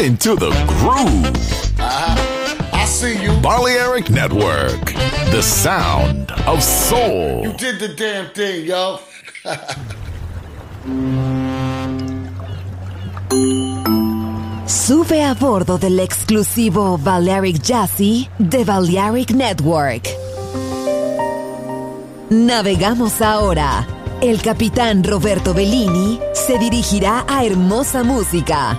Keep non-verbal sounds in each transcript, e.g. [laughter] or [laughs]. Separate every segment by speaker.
Speaker 1: Get into the groove.
Speaker 2: Uh-huh. I see you.
Speaker 1: Balearic Network, the sound of soul.
Speaker 2: You did the damn thing, yo. [laughs]
Speaker 3: Sube a bordo del exclusivo Balearic Jazzy de Balearic Network. Navegamos ahora. El capitán Roberto Bellini se dirigirá a hermosa música.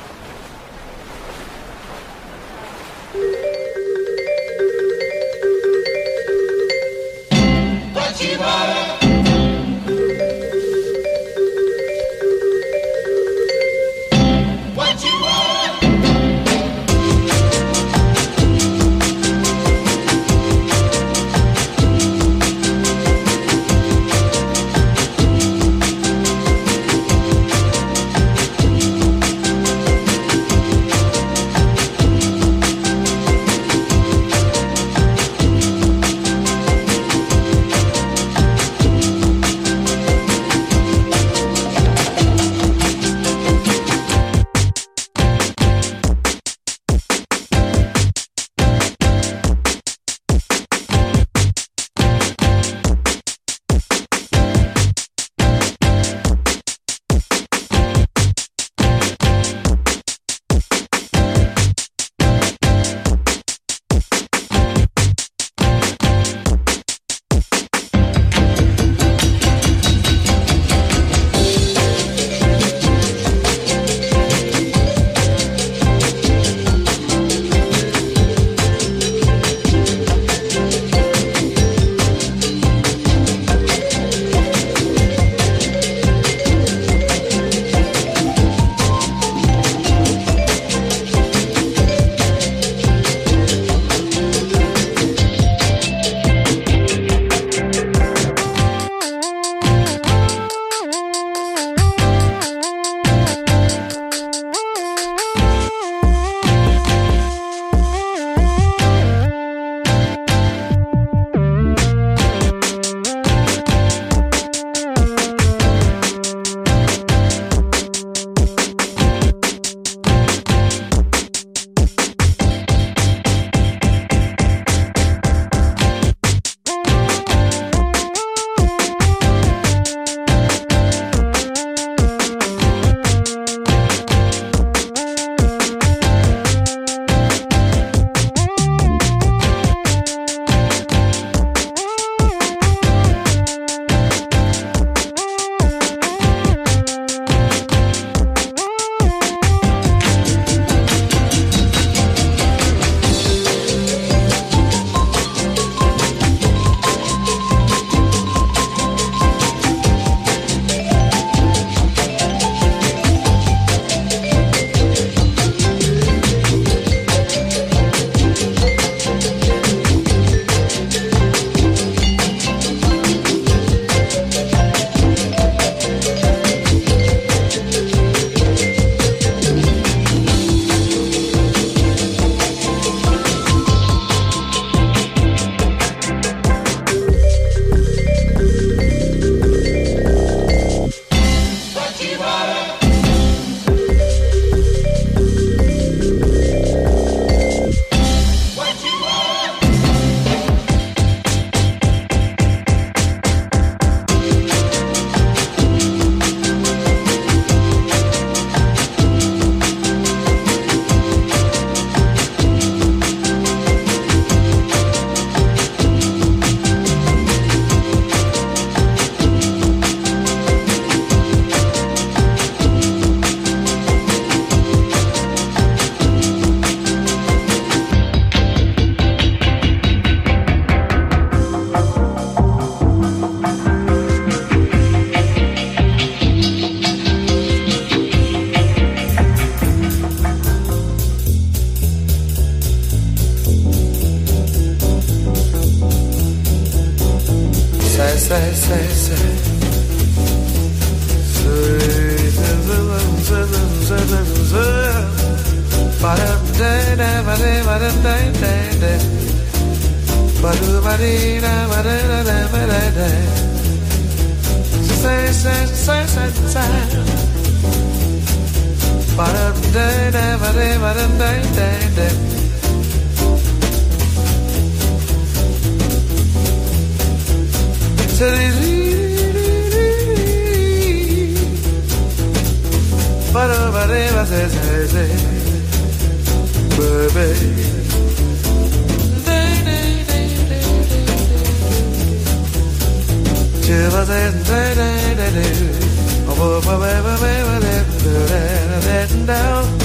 Speaker 4: para bareba se se se bebé. Cheva se se se se se Oh, baby, baby, baby, baby, baby, baby, baby, baby, baby, baby, baby,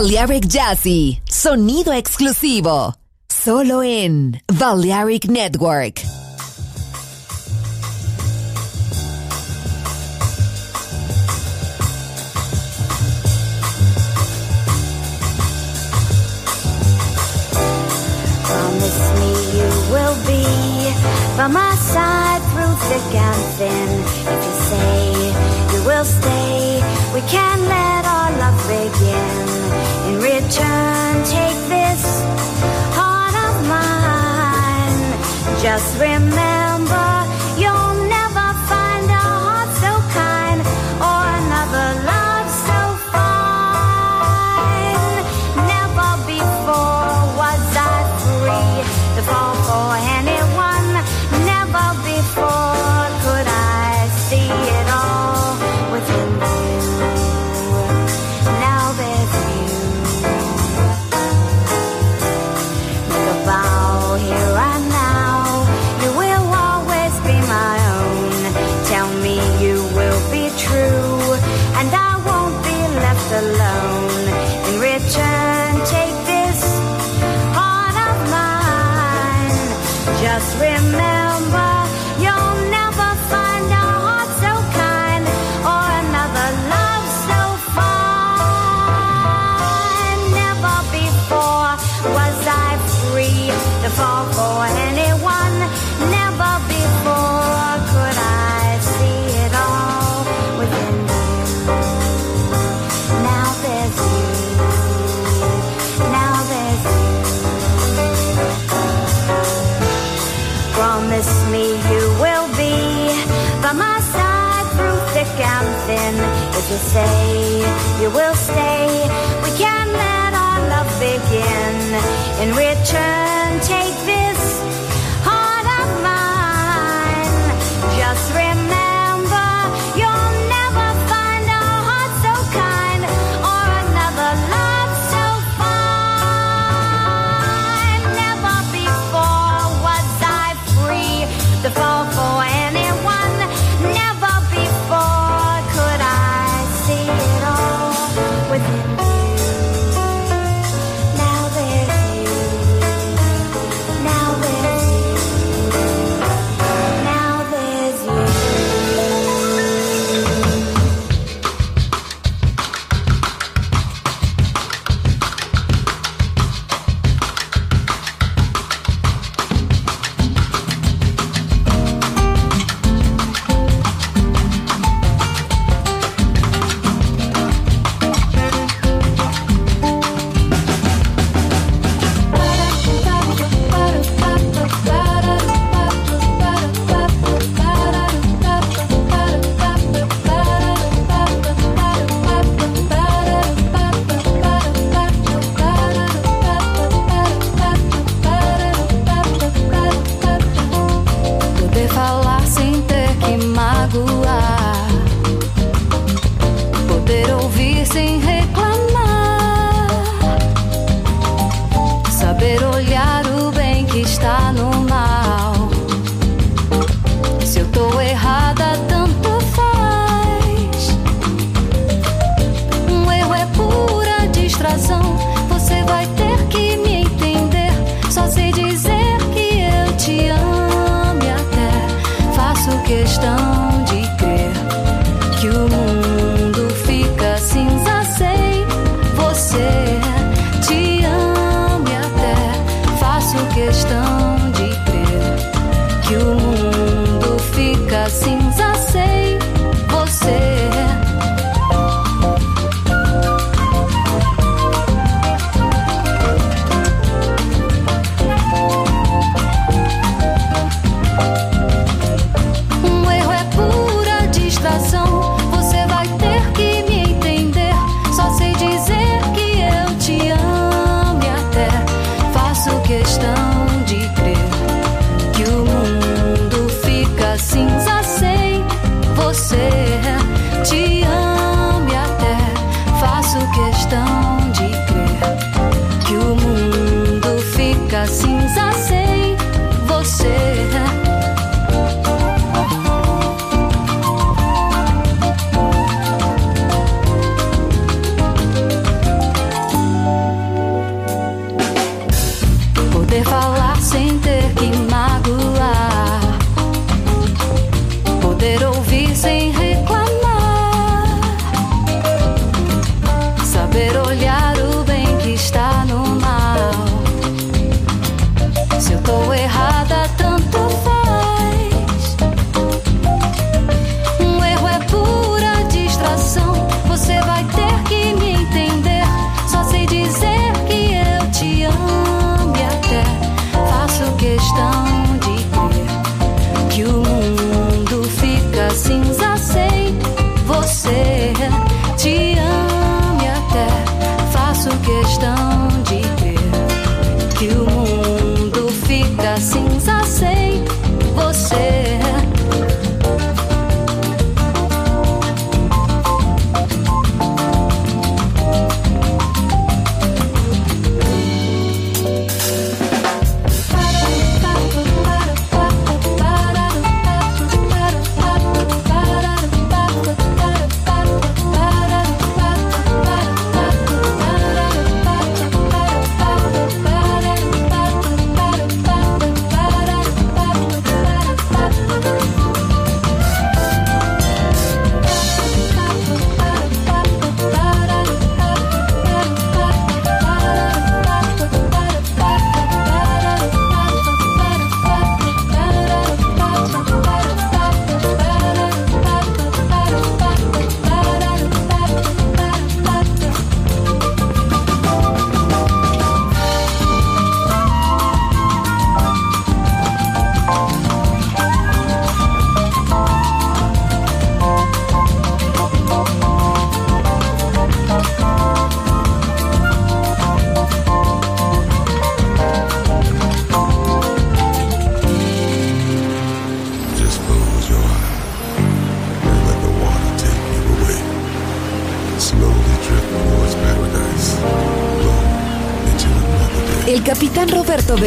Speaker 5: Balearic Jazzy, sonido exclusivo, solo en Balearic Network.
Speaker 6: Promise me you will be by my side through thick and thin. If you say you will stay, we can let our love begin. In return, take this heart of mine. Just remember,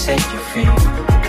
Speaker 3: set you free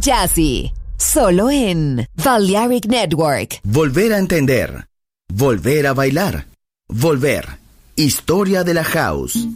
Speaker 3: Jazzy, solo en Balearic Network.
Speaker 7: Volver a entender, volver a bailar, volver. Historia de la house.